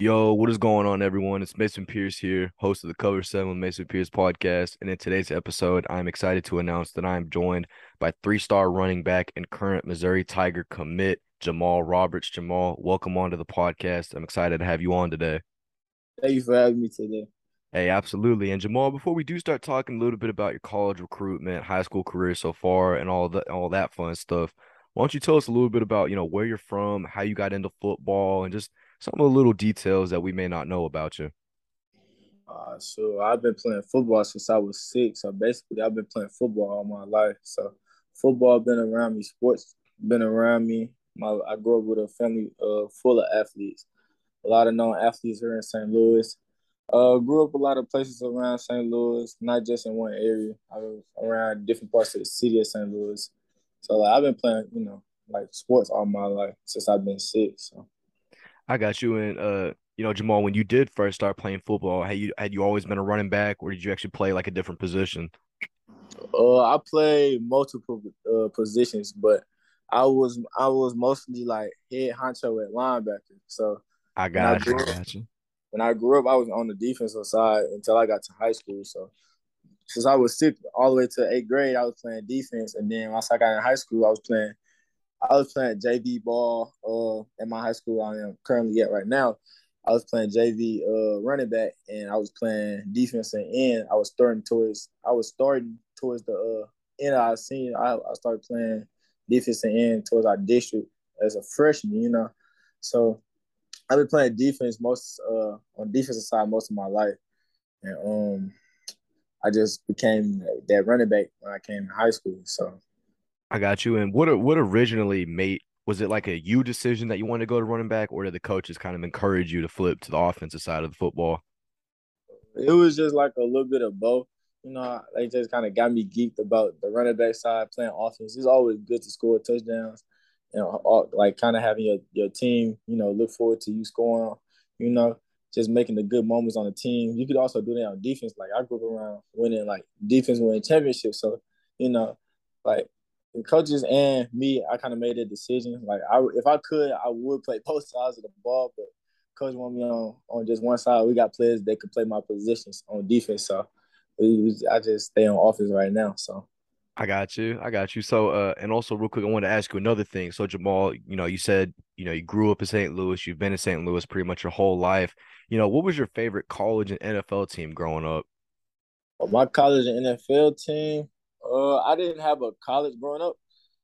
Yo, what is going on, everyone? It's Mason Pierce here, host of the Cover 7 with Mason Pierce podcast. And in today's episode, I'm excited to announce that I'm joined by three star running back and current Missouri Tiger commit, Jamal Roberts. Jamal, welcome onto the podcast. I'm excited to have you on today. Thank you for having me today. Hey, absolutely. And Jamal, before we do start talking a little bit about your college recruitment, high school career so far, and all that all that fun stuff, why don't you tell us a little bit about, you know, where you're from, how you got into football, and just some of the little details that we may not know about you. Uh, so I've been playing football since I was six. So basically, I've been playing football all my life. So football been around me, sports been around me. My I grew up with a family uh, full of athletes, a lot of known athletes here in St. Louis. Uh, grew up a lot of places around St. Louis, not just in one area. I was around different parts of the city of St. Louis. So like I've been playing, you know, like sports all my life since I've been six. So. I got you. And uh, you know, Jamal, when you did first start playing football, had you had you always been a running back, or did you actually play like a different position? Uh, I played multiple uh, positions, but I was I was mostly like head honcho at linebacker. So I got you. I got you. When I grew up, I was on the defensive side until I got to high school. So since I was six all the way to eighth grade, I was playing defense, and then once I got in high school, I was playing I was playing JV ball uh, at my high school I am currently at right now. I was playing JV uh, running back and I was playing defense and end. I was starting towards I was starting towards the uh, end of our senior. I, I started playing defense and end towards our district as a freshman, you know. So I've been playing defense most uh, on defensive side most of my life. And um I just became that running back when I came to high school. So I got you. And what what originally made was it like a you decision that you wanted to go to running back, or did the coaches kind of encourage you to flip to the offensive side of the football? It was just like a little bit of both. You know, they just kind of got me geeked about the running back side, playing offense. It's always good to score touchdowns, you know, like kind of having your, your team, you know, look forward to you scoring, you know, just making the good moments on the team. You could also do that on defense. Like I grew up around winning like defense winning championships. So, you know, like the coaches and me, I kind of made a decision. Like, I if I could, I would play both sides of the ball, but coach want me on on just one side. We got players that could play my positions on defense, so was, I just stay on offense right now. So. I got you. I got you. So, uh, and also real quick, I want to ask you another thing. So, Jamal, you know, you said, you know, you grew up in St. Louis. You've been in St. Louis pretty much your whole life. You know, what was your favorite college and NFL team growing up? Well, my college and NFL team, uh, I didn't have a college growing up.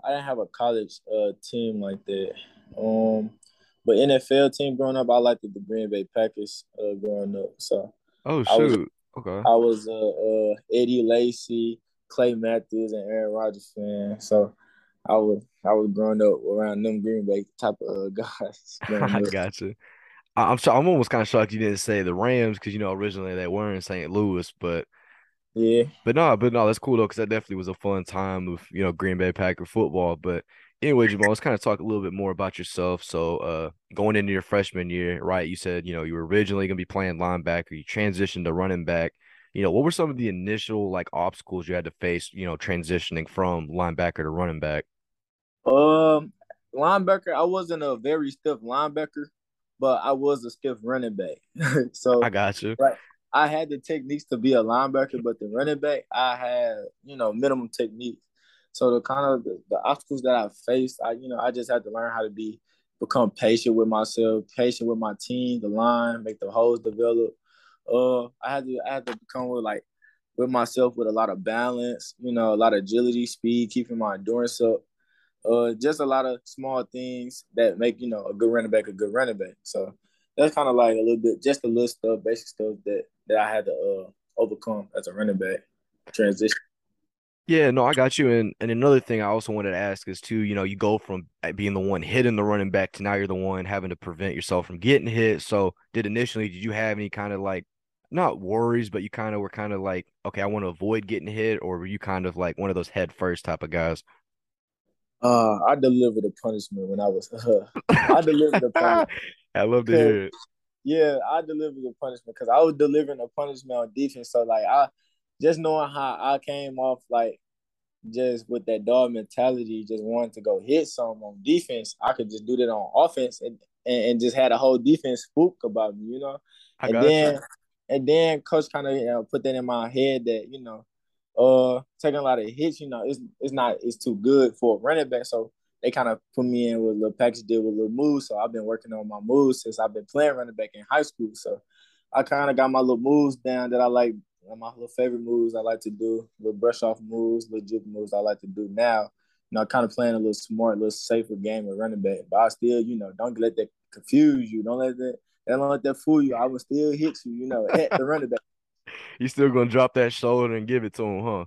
I didn't have a college uh team like that. Um, but NFL team growing up, I liked the Green Bay Packers uh growing up. So oh shoot, I was, okay. I was uh, uh Eddie Lacy, Clay Matthews, and Aaron Rodgers fan. So I was I was growing up around them Green Bay type of uh, guys. I gotcha. I'm I'm almost kind of shocked you didn't say the Rams because you know originally they were in St. Louis, but yeah. But no, but no, that's cool though, because that definitely was a fun time of you know Green Bay Packer football. But anyway, Jamal, let's kind of talk a little bit more about yourself. So, uh, going into your freshman year, right? You said you know you were originally gonna be playing linebacker. You transitioned to running back. You know, what were some of the initial like obstacles you had to face? You know, transitioning from linebacker to running back. Um, linebacker, I wasn't a very stiff linebacker, but I was a stiff running back. so I got you. Right, I had the techniques to be a linebacker, but the running back, I had, you know, minimum techniques. So the kind of the, the, obstacles that I faced, I, you know, I just had to learn how to be become patient with myself, patient with my team, the line, make the holes develop. Uh, I had to I had to become with like with myself with a lot of balance, you know, a lot of agility, speed, keeping my endurance up. Uh, just a lot of small things that make you know a good running back a good running back. So that's kind of like a little bit, just a little stuff, basic stuff that that I had to uh, overcome as a running back transition. Yeah, no, I got you. And and another thing I also wanted to ask is too, you know, you go from being the one hitting the running back to now you're the one having to prevent yourself from getting hit. So did initially did you have any kind of like not worries, but you kind of were kind of like, okay, I want to avoid getting hit, or were you kind of like one of those head first type of guys? Uh, I delivered a punishment when I was. Uh, I delivered a punishment. I love to hear it. Yeah, I delivered the punishment because I was delivering a punishment on defense. So like I just knowing how I came off like just with that dog mentality, just wanting to go hit some on defense, I could just do that on offense. And and, and just had a whole defense spook about me, you know. I and then you. and then coach kind of you know, put that in my head that you know, uh, taking a lot of hits, you know, it's it's not it's too good for a running back. So they kind of put me in with a little package deal with a little moves. So I've been working on my moves since I've been playing running back in high school. So I kind of got my little moves down that I like. My little favorite moves I like to do, little brush off moves, little juke moves I like to do now. You know, I kind of playing a little smart, a little safer game of running back. But I still, you know, don't let that confuse you. Don't let that don't let that fool you. I will still hit you, you know, at the running back. You still gonna drop that shoulder and give it to him, huh?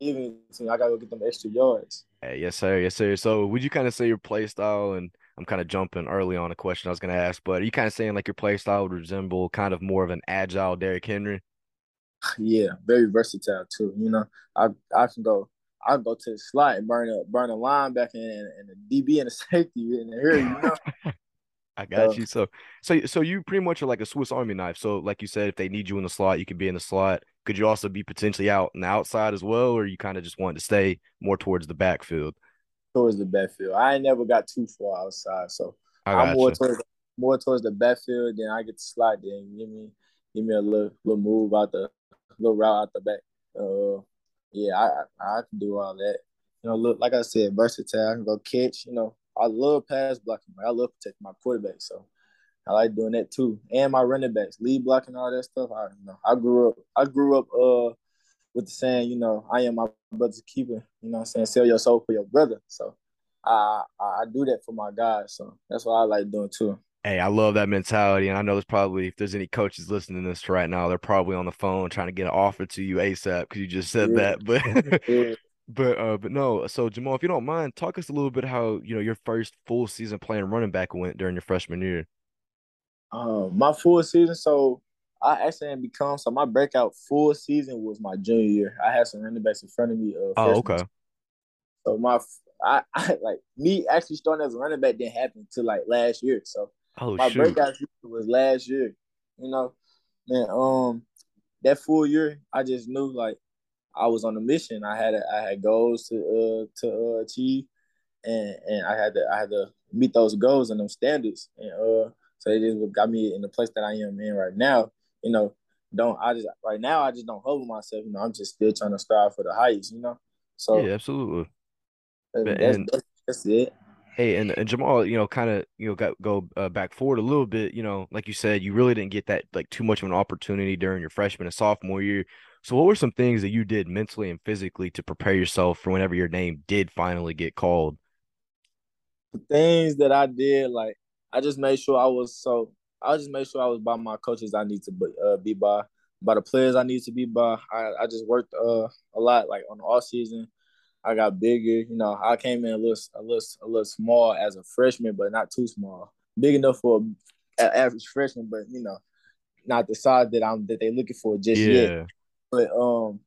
Even to me, I gotta go get them extra yards. Hey, yes, sir. Yes, sir. So would you kind of say your play style, and I'm kind of jumping early on a question I was gonna ask, but are you kind of saying like your play style would resemble kind of more of an agile Derrick Henry? Yeah, very versatile too. You know, I I can go I go to the slot and burn a burn a linebacker and, and a DB and a safety in the area, you know. I got so, you. So, so, so you pretty much are like a Swiss Army knife. So, like you said, if they need you in the slot, you can be in the slot. Could you also be potentially out on the outside as well, or you kind of just want to stay more towards the backfield? Towards the backfield. I never got too far outside, so I'm more you. towards more towards the backfield. Then I get to slide Then give me give me a little little move out the little route out the back. Uh, yeah, I I can do all that. You know, look like I said, versatile. I can go catch. You know, I love pass blocking. I love protecting my quarterback. So I like doing that too. And my running backs, lead blocking, all that stuff. I you know I grew up I grew up uh with the saying, you know, I am my brother's keeper. You know I'm saying? Sell your soul for your brother. So I I do that for my guys. So that's what I like doing too. Hey, I love that mentality. And I know there's probably, if there's any coaches listening to this right now, they're probably on the phone trying to get an offer to you ASAP because you just said yeah. that. But yeah. But uh, but no. So Jamal, if you don't mind, talk us a little bit how you know your first full season playing running back went during your freshman year. Um, my full season. So I actually didn't become so my breakout full season was my junior year. I had some running backs in front of me. Uh, oh, okay. So my I, I like me actually starting as a running back didn't happen until like last year. So oh, my shoot. breakout was last year. You know, and um that full year I just knew like I was on a mission. I had a, I had goals to uh, to uh, achieve, and and I had to I had to meet those goals and them standards. And uh, so it just got me in the place that I am in right now. You know, don't I just right now I just don't hold myself. You know, I'm just still trying to strive for the heights. You know, so yeah, absolutely. That's, and, that's, that's it. Hey, and, and Jamal, you know, kind of, you know, got go uh, back forward a little bit. You know, like you said, you really didn't get that like too much of an opportunity during your freshman and sophomore year. So, what were some things that you did mentally and physically to prepare yourself for whenever your name did finally get called? The things that I did, like I just made sure I was so I just made sure I was by my coaches I need to be, uh, be by, by the players I need to be by. I, I just worked uh, a lot, like on the off season. I got bigger. You know, I came in a little, a little, a little small as a freshman, but not too small. Big enough for an average freshman, but you know, not the size that I'm that they're looking for just yeah. yet. But um,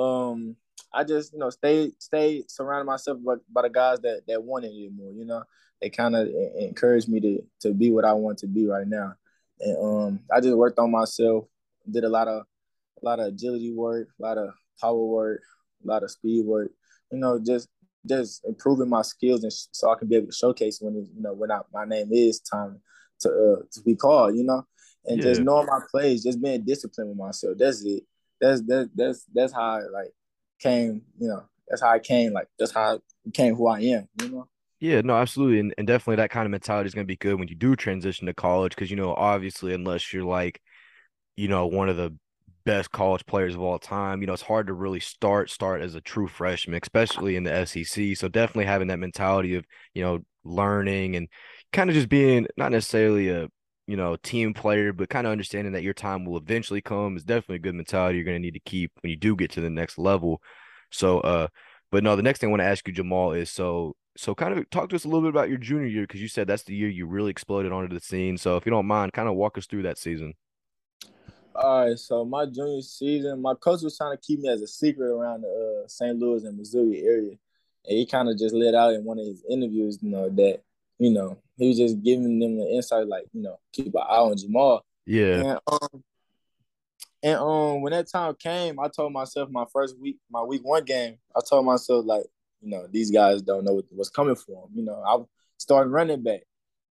um, I just you know stay stay surrounding myself by, by the guys that that wanted it more. You know, they kind of encouraged me to to be what I want to be right now, and um, I just worked on myself. Did a lot of a lot of agility work, a lot of power work, a lot of speed work. You know, just just improving my skills and sh- so I can be able to showcase when it, you know when I, my name is time to uh, to be called. You know, and yeah. just knowing my plays, just being disciplined with myself. That's it that's that that's that's how I like came, you know, that's how I came, like that's how I became who I am, you know. Yeah, no, absolutely. And, and definitely that kind of mentality is going to be good when you do transition to college because, you know, obviously, unless you're like, you know, one of the best college players of all time, you know, it's hard to really start start as a true freshman, especially in the SEC. So definitely having that mentality of, you know, learning and kind of just being not necessarily a you know, team player, but kind of understanding that your time will eventually come is definitely a good mentality you're going to need to keep when you do get to the next level. So, uh, but no, the next thing I want to ask you, Jamal, is so so kind of talk to us a little bit about your junior year because you said that's the year you really exploded onto the scene. So if you don't mind, kind of walk us through that season. All right, so my junior season, my coach was trying to keep me as a secret around the uh, St. Louis and Missouri area, and he kind of just let out in one of his interviews, you know, that you know, he was just giving them the insight, like, you know, keep an eye on Jamal. Yeah. And um, and um, when that time came, I told myself my first week, my week one game, I told myself like, you know, these guys don't know what's coming for them. You know, I started running back,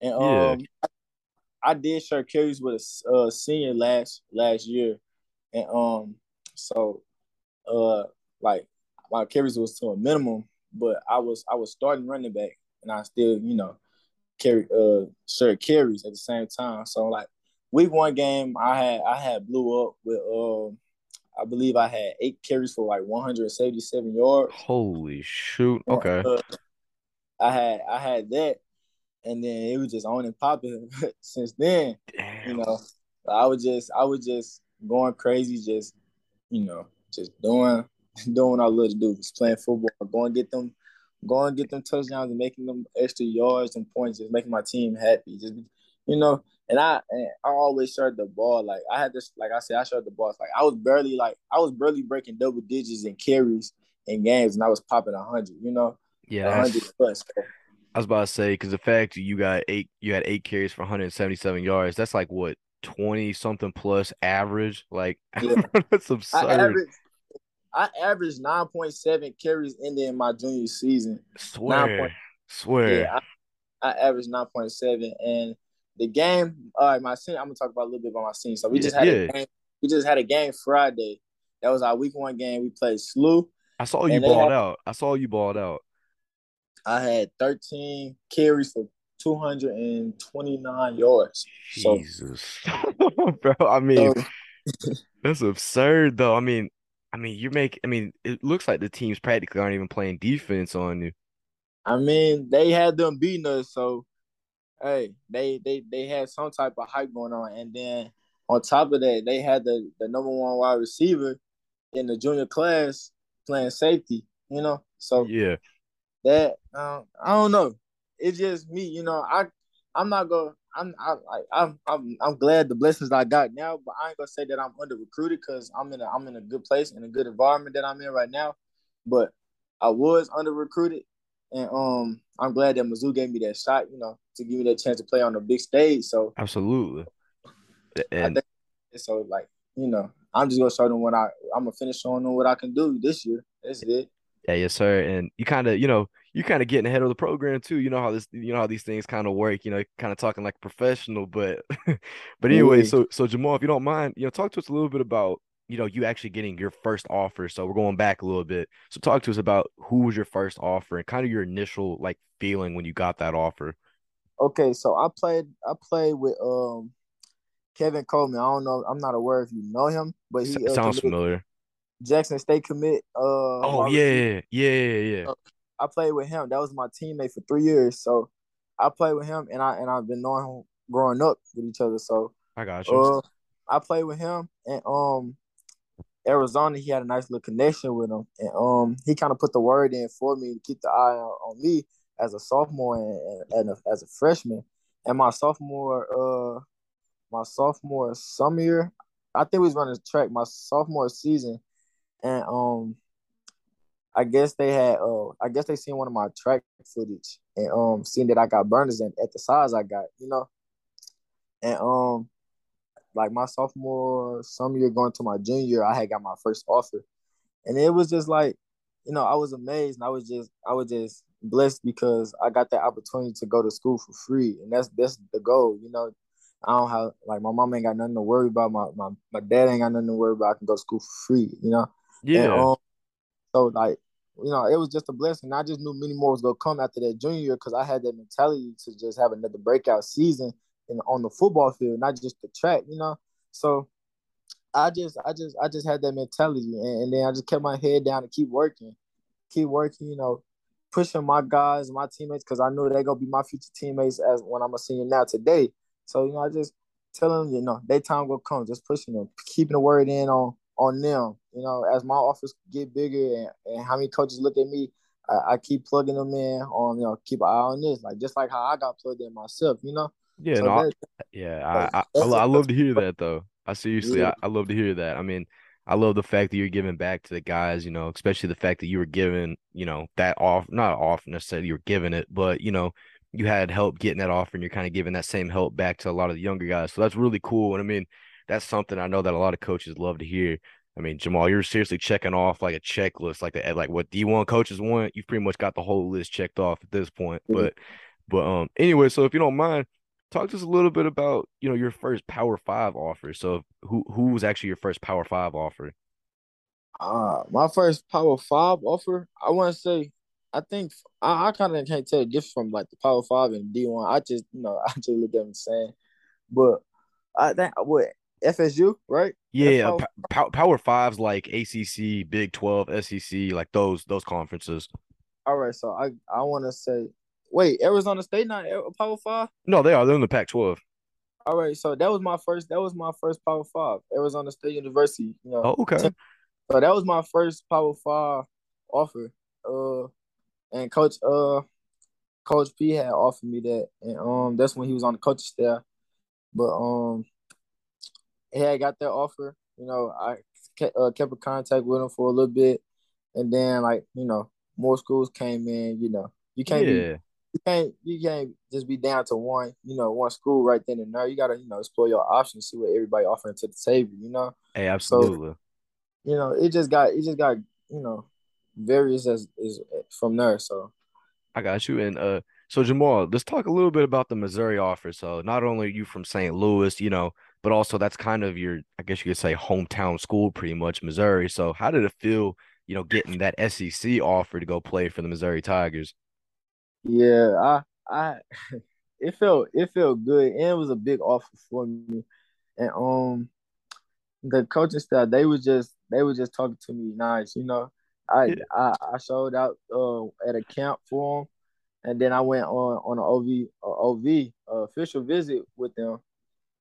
and um, yeah. I did share carries with a uh, senior last last year, and um, so uh, like my carries was to a minimum, but I was I was starting running back, and I still you know carry uh share carries at the same time. So like week one game, I had I had blew up with um. I believe I had eight carries for like 177 yards. Holy shoot! Okay. Uh, I had I had that, and then it was just on and popping since then. Damn. You know, I was just I was just going crazy, just you know, just doing doing what I love to do, just playing football, going get them, going get them touchdowns and making them extra yards and points, just making my team happy. Just you know, and I and I always shared the ball. Like I had this, like I said, I shared the ball. Like I was barely like I was barely breaking double digits in carries in games, and I was popping hundred. You know, yeah, hundred plus. I was about to say because the fact you got eight, you had eight carries for 177 yards. That's like what 20 something plus average. Like yeah. that's absurd. I averaged, I averaged 9.7 carries in in my junior season. Swear, 9. swear. Yeah, I, I averaged 9.7, and the game. All right, my senior. I'm gonna talk about a little bit about my senior. So we yeah, just had yeah. a game. We just had a game Friday. That was our week one game. We played SLU. I saw you balled had, out. I saw you balled out. I had 13 carries for 229 yards. Jesus, so, bro. I mean, so, that's absurd, though. I mean, I mean, you make. I mean, it looks like the teams practically aren't even playing defense on you. I mean, they had them beating us, so hey, they they they had some type of hype going on, and then on top of that, they had the the number one wide receiver in the junior class playing safety. You know, so yeah, that um, I don't know. It's just me, you know. I I'm not gonna. I'm I, I'm I'm I'm glad the blessings I got now, but I ain't gonna say that I'm under recruited because I'm in a I'm in a good place in a good environment that I'm in right now. But I was under recruited, and um I'm glad that Mizzou gave me that shot, you know, to give me that chance to play on the big stage. So absolutely, and so like you know, I'm just gonna show them what I I'm gonna finish showing them what I can do this year. That's it. Yeah, yes, sir. And you kind of, you know, you kind of getting ahead of the program too. You know how this, you know how these things kind of work. You know, kind of talking like a professional, but, but anyway. So, so Jamal, if you don't mind, you know, talk to us a little bit about, you know, you actually getting your first offer. So we're going back a little bit. So talk to us about who was your first offer and kind of your initial like feeling when you got that offer. Okay, so I played, I played with um Kevin Coleman. I don't know, I'm not aware if you know him, but he uh, sounds familiar. Jackson State commit. Uh, oh yeah, yeah, yeah, yeah. I played with him. That was my teammate for three years. So I played with him, and I and I've been knowing him growing up with each other. So I got you. Uh, I played with him, and um, Arizona, he had a nice little connection with him, and um, he kind of put the word in for me to keep the eye on, on me as a sophomore and, and a, as a freshman. And my sophomore, uh, my sophomore summer year, I think we was running track my sophomore season. And um, I guess they had uh, I guess they seen one of my track footage and um, seen that I got burners and at the size I got, you know, and um, like my sophomore some year going to my junior I had got my first offer, and it was just like, you know, I was amazed and I was just I was just blessed because I got that opportunity to go to school for free, and that's that's the goal, you know. I don't have like my mom ain't got nothing to worry about. My my, my dad ain't got nothing to worry about. I can go to school for free, you know. Yeah. And, um, so like, you know, it was just a blessing. I just knew many more was gonna come after that junior year because I had that mentality to just have another breakout season in, on the football field, not just the track, you know. So I just, I just, I just had that mentality, and, and then I just kept my head down and keep working, keep working, you know, pushing my guys, my teammates, because I knew they're gonna be my future teammates as when I'm a senior now today. So you know, I just tell them, you know, their time will come. Just pushing them, keeping the word in on on them. You know, as my office get bigger and, and how many coaches look at me, I, I, keep plugging them in on, you know, keep an eye on this, like just like how I got plugged in myself, you know? Yeah, so no, that, I, yeah, I, I, I, I, love to hear that though. I seriously, yeah. I, I love to hear that. I mean, I love the fact that you're giving back to the guys, you know, especially the fact that you were given, you know, that off, not off necessarily you're giving it, but, you know, you had help getting that offer and you're kind of giving that same help back to a lot of the younger guys. So that's really cool. And I mean, that's something I know that a lot of coaches love to hear. I mean, Jamal, you're seriously checking off like a checklist, like the, like what D1 coaches want. You've pretty much got the whole list checked off at this point. Mm-hmm. But, but um, anyway, so if you don't mind, talk to us a little bit about you know your first Power Five offer. So who who was actually your first Power Five offer? Uh, my first Power Five offer, I want to say, I think I, I kind of can't tell the difference from like the Power Five and D one. I just you know I just look at them the same, but I think what FSU right? Yeah, power, power, power Fives like ACC, Big Twelve, SEC, like those those conferences. All right, so I I want to say, wait, Arizona State not a Power Five? No, they are. They're in the Pac twelve. All right, so that was my first. That was my first Power Five, Arizona State University. You know, oh, okay. So that was my first Power Five offer. Uh, and Coach uh, Coach P had offered me that, and um, that's when he was on the coaching staff. But um, he had got that offer. You know, I kept, uh, kept in contact with him for a little bit, and then like you know, more schools came in. You know, you can't yeah. be you can't you can't just be down to one, you know, one school right then and there. You gotta, you know, explore your options, see what everybody offering to the table, you know. Hey, absolutely. So, you know, it just got it just got, you know, various as is from there. So I got you. And uh so Jamal, let's talk a little bit about the Missouri offer. So not only are you from St. Louis, you know, but also that's kind of your, I guess you could say, hometown school, pretty much Missouri. So how did it feel, you know, getting that SEC offer to go play for the Missouri Tigers? Yeah, I, I, it felt it felt good, and it was a big offer for me. And um, the coaching staff, they was just they were just talking to me nice, you know. I yeah. I, I showed out uh, at a camp for them, and then I went on on an OV OV uh, official visit with them,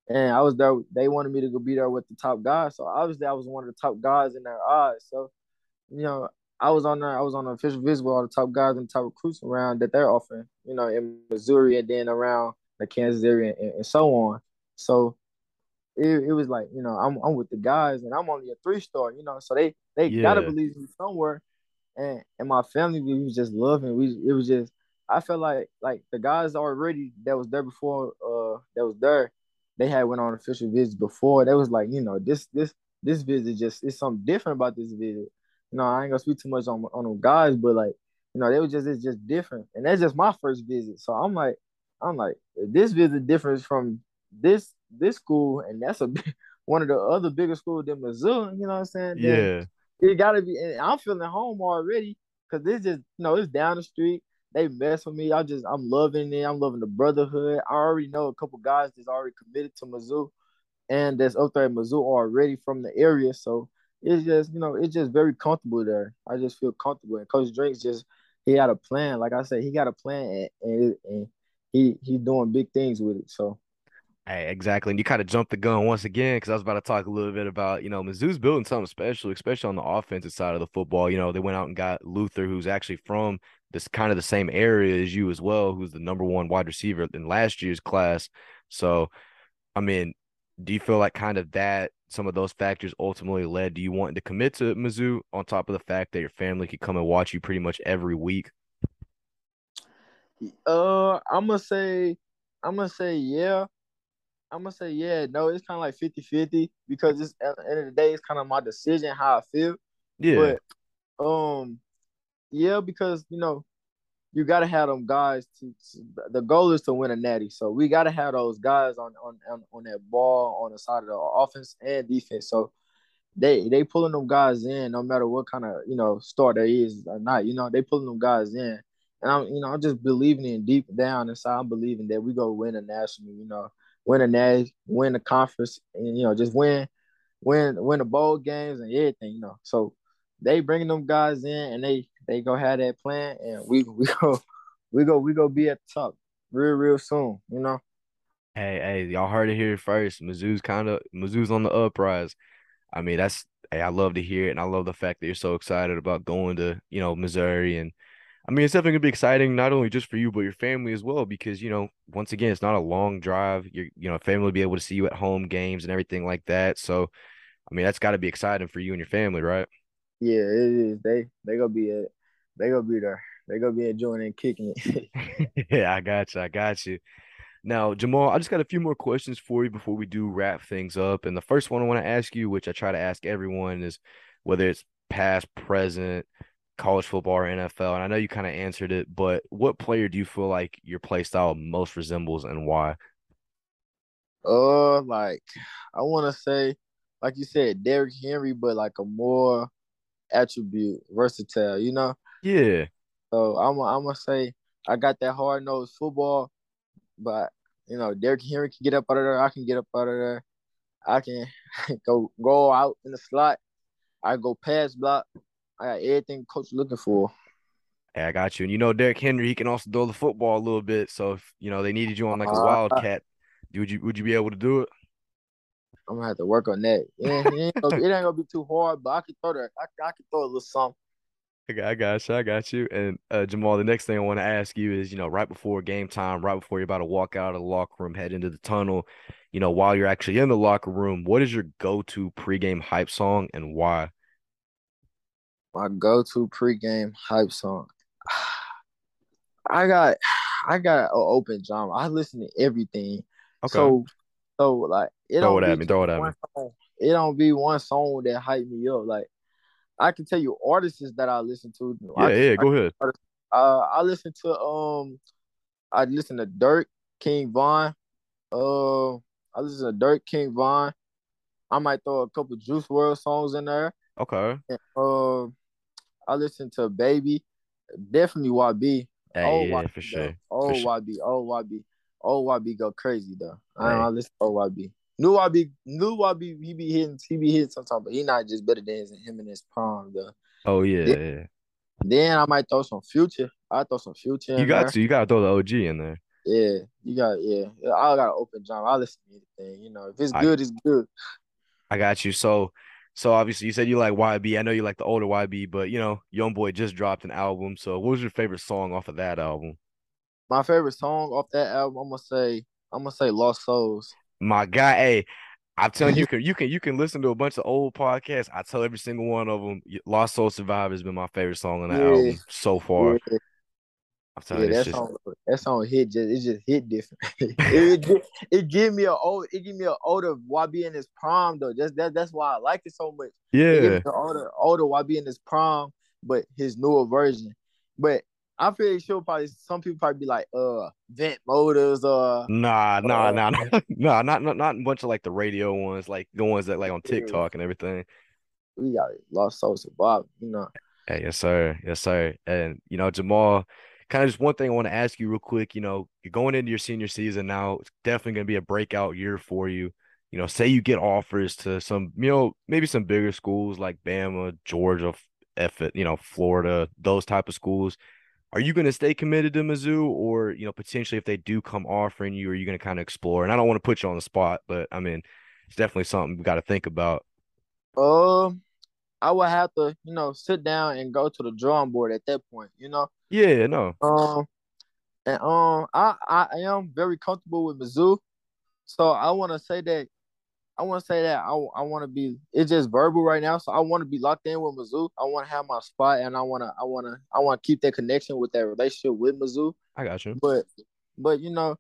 and I was there. They wanted me to go be there with the top guys, so obviously I was one of the top guys in their eyes. So, you know, I was on there. I was on an official visit with all the top guys and top recruits around that they're offering. You know, in Missouri and then around the Kansas area and, and so on. So it, it was like you know I'm I'm with the guys and I'm only a three star. You know, so they they yeah. gotta believe me somewhere. And and my family we was just loving. We it was just I felt like like the guys already that was there before uh that was there, they had went on official visits before. They was like, you know, this this this visit just is something different about this visit. You know, I ain't gonna speak too much on on them guys, but like, you know, they was just it's just different. And that's just my first visit. So I'm like, I'm like, this visit differs from this this school, and that's a one of the other bigger schools than Missouri. You know what I'm saying? Yeah. it gotta be. And I'm feeling home already because this just you know it's down the street. They mess with me. I just I'm loving it. I'm loving the brotherhood. I already know a couple guys that's already committed to Mizzou, and that's up there at Mizzou already from the area. So it's just you know it's just very comfortable there. I just feel comfortable. And Coach Drinks just he had a plan. Like I said, he got a plan, and, and, and he he's doing big things with it. So Hey, exactly. And you kind of jumped the gun once again because I was about to talk a little bit about, you know, Mizzou's building something special, especially on the offensive side of the football. You know, they went out and got Luther, who's actually from this kind of the same area as you as well, who's the number one wide receiver in last year's class. So, I mean, do you feel like kind of that some of those factors ultimately led to you wanting to commit to Mizzou on top of the fact that your family could come and watch you pretty much every week? Uh, I'm gonna say, I'm gonna say yeah I'm gonna say yeah. No, it's kind of like 50-50 because it's at the end of the day, it's kind of my decision how I feel. Yeah. But um, yeah, because you know, you gotta have them guys. To, to, the goal is to win a natty, so we gotta have those guys on on on, on that ball on the side of the offense and defense. So they they pulling them guys in no matter what kind of you know start there is or not. You know, they pulling them guys in. And I'm, you know, I'm just believing in deep down inside. I'm believing that we go win a national. You know, win a natty, win the conference, and you know just win, win, win the bowl games and everything. You know, so they bringing them guys in and they they go have that plan, and we we go we go we go be at the top real real soon. You know. Hey, hey, y'all heard it here first. Mizzou's kind of Mizzou's on the uprise. I mean, that's hey, I love to hear it, and I love the fact that you're so excited about going to you know Missouri and I mean, it's definitely gonna be exciting, not only just for you, but your family as well, because you know, once again, it's not a long drive. Your you know, family will be able to see you at home games and everything like that. So, I mean, that's got to be exciting for you and your family, right? Yeah, it is. They they gonna be it. They gonna be there. They gonna be enjoying and kicking it. yeah, I got you. I got you. Now, Jamal, I just got a few more questions for you before we do wrap things up. And the first one I want to ask you, which I try to ask everyone, is whether it's past, present, college football or NFL? And I know you kind of answered it, but what player do you feel like your play style most resembles and why? Uh, like I want to say, like you said, Derrick Henry, but like a more attribute, versatile. You know. Yeah. So I'm I'm gonna say I got that hard nosed football, but you know Derrick Henry can get up out of there. I can get up out of there. I can go go out in the slot. I go pass block. I got everything coach looking for. Hey, I got you. And you know, Derrick Henry, he can also throw the football a little bit. So if you know they needed you on like a uh, wildcat, would you would you be able to do it? I'm gonna have to work on that. Yeah, it, ain't gonna, it ain't gonna be too hard, but I can throw that. I, I can throw a little something. I got you. I got you. And uh, Jamal, the next thing I want to ask you is, you know, right before game time, right before you're about to walk out of the locker room, head into the tunnel, you know, while you're actually in the locker room, what is your go-to pregame hype song and why? My go-to pregame hype song. I got, I got an open genre. I listen to everything. Okay. So, so like it throw it at me. Throw it at me. Song, it don't be one song that hype me up. Like I can tell you artists that I listen to. Yeah, I, yeah, go ahead. Uh, I listen to um, I listen to Durk, King Von. Uh, I listen to Durk, King Von. I might throw a couple Juice WRLD songs in there. Okay. And, uh, I listen to Baby, definitely YB. Hey, oh, yeah, YB, for sure. Oh, YB, oh, YB, oh, YB go crazy though. Hey. I, I listen to YB. New YB, new YB, he be hitting, he be hitting sometimes, but he not just better than him and his prime though. Oh yeah, then, yeah. Then I might throw some future. I throw some future. You got there. to, you got to throw the OG in there. Yeah, you got, yeah. I got open genre. I listen to anything. You know, if it's good, I, it's good. I got you. So, so obviously you said you like YB. I know you like the older YB, but you know, Young Boy just dropped an album. So, what was your favorite song off of that album? My favorite song off that album, I'm gonna say, I'm gonna say Lost Souls. My guy, hey, I'm telling you, you can you can you can listen to a bunch of old podcasts. I tell every single one of them. Lost Soul Survivor has been my favorite song on the yeah. album so far. Yeah. I'm telling yeah, you, that just... song that song hit just it just hit different. it, it, it give me a old it give me an older YB in his prime though. Just that that's why I like it so much. Yeah, the older older YB in his prime, but his newer version. But I'm pretty sure probably some people probably be like, uh, Vette Motors, uh Nah, nah, uh, nah, nah, nah, not not not a bunch of like the radio ones, like the ones that like on TikTok and everything. We got lost souls of Bob, you know. Hey, yes, sir. Yes, sir. And you know, Jamal, kind of just one thing I want to ask you real quick. You know, you're going into your senior season now. It's definitely gonna be a breakout year for you. You know, say you get offers to some, you know, maybe some bigger schools like Bama, Georgia, F, you know, Florida, those type of schools are you going to stay committed to Mizzou, or you know, potentially if they do come offering you, are you going to kind of explore? And I don't want to put you on the spot, but I mean, it's definitely something we got to think about. Um, I would have to, you know, sit down and go to the drawing board at that point. You know. Yeah. No. Um, and um, I I am very comfortable with Mizzou, so I want to say that I want to say that I, I want to be. It's just verbal right now, so I want to be locked in with Mizzou. I want to have my spot, and I want to. I want to. I want to keep that connection with that relationship with Mizzou. I got you. But, but you know,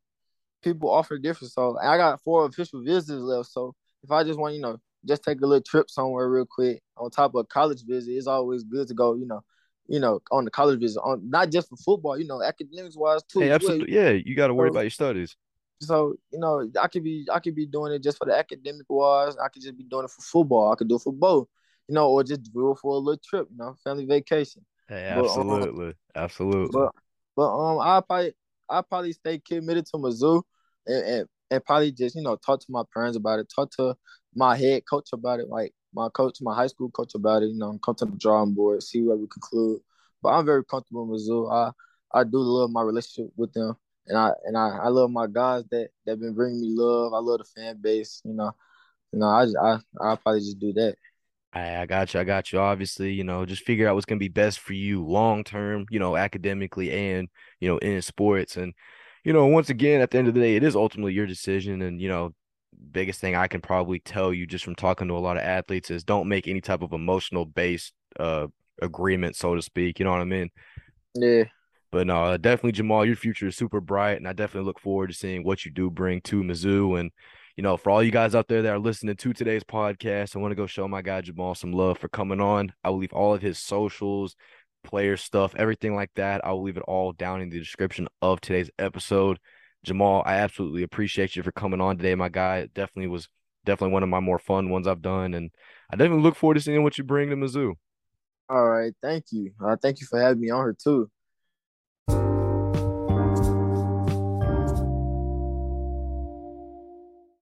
people offer different. So I got four official visits left. So if I just want, you know, just take a little trip somewhere real quick on top of a college visit, it's always good to go. You know, you know, on the college visit, on not just for football. You know, academics wise too. Hey, absolutely. Yeah, you got to worry about your studies. So you know, I could be I could be doing it just for the academic wise. I could just be doing it for football. I could do it for both, you know, or just do it for a little trip, you know, family vacation. Hey, absolutely, but, um, absolutely. But but um, I probably I probably stay committed to Mizzou, and, and and probably just you know talk to my parents about it, talk to my head coach about it, like my coach, my high school coach about it. You know, come to the drawing board, see where we conclude. But I'm very comfortable with Mizzou. I I do love my relationship with them and I and I, I love my guys that that been bringing me love. I love the fan base. You know, you know, I I I probably just do that. I, I got you. I got you. Obviously, you know, just figure out what's gonna be best for you long term. You know, academically and you know in sports. And you know, once again, at the end of the day, it is ultimately your decision. And you know, biggest thing I can probably tell you just from talking to a lot of athletes is don't make any type of emotional based uh agreement, so to speak. You know what I mean? Yeah. But no, definitely Jamal, your future is super bright, and I definitely look forward to seeing what you do bring to Mizzou. And you know, for all you guys out there that are listening to today's podcast, I want to go show my guy Jamal some love for coming on. I will leave all of his socials, player stuff, everything like that. I will leave it all down in the description of today's episode. Jamal, I absolutely appreciate you for coming on today, my guy. It definitely was definitely one of my more fun ones I've done, and I definitely look forward to seeing what you bring to Mizzou. All right, thank you. Uh, thank you for having me on here too.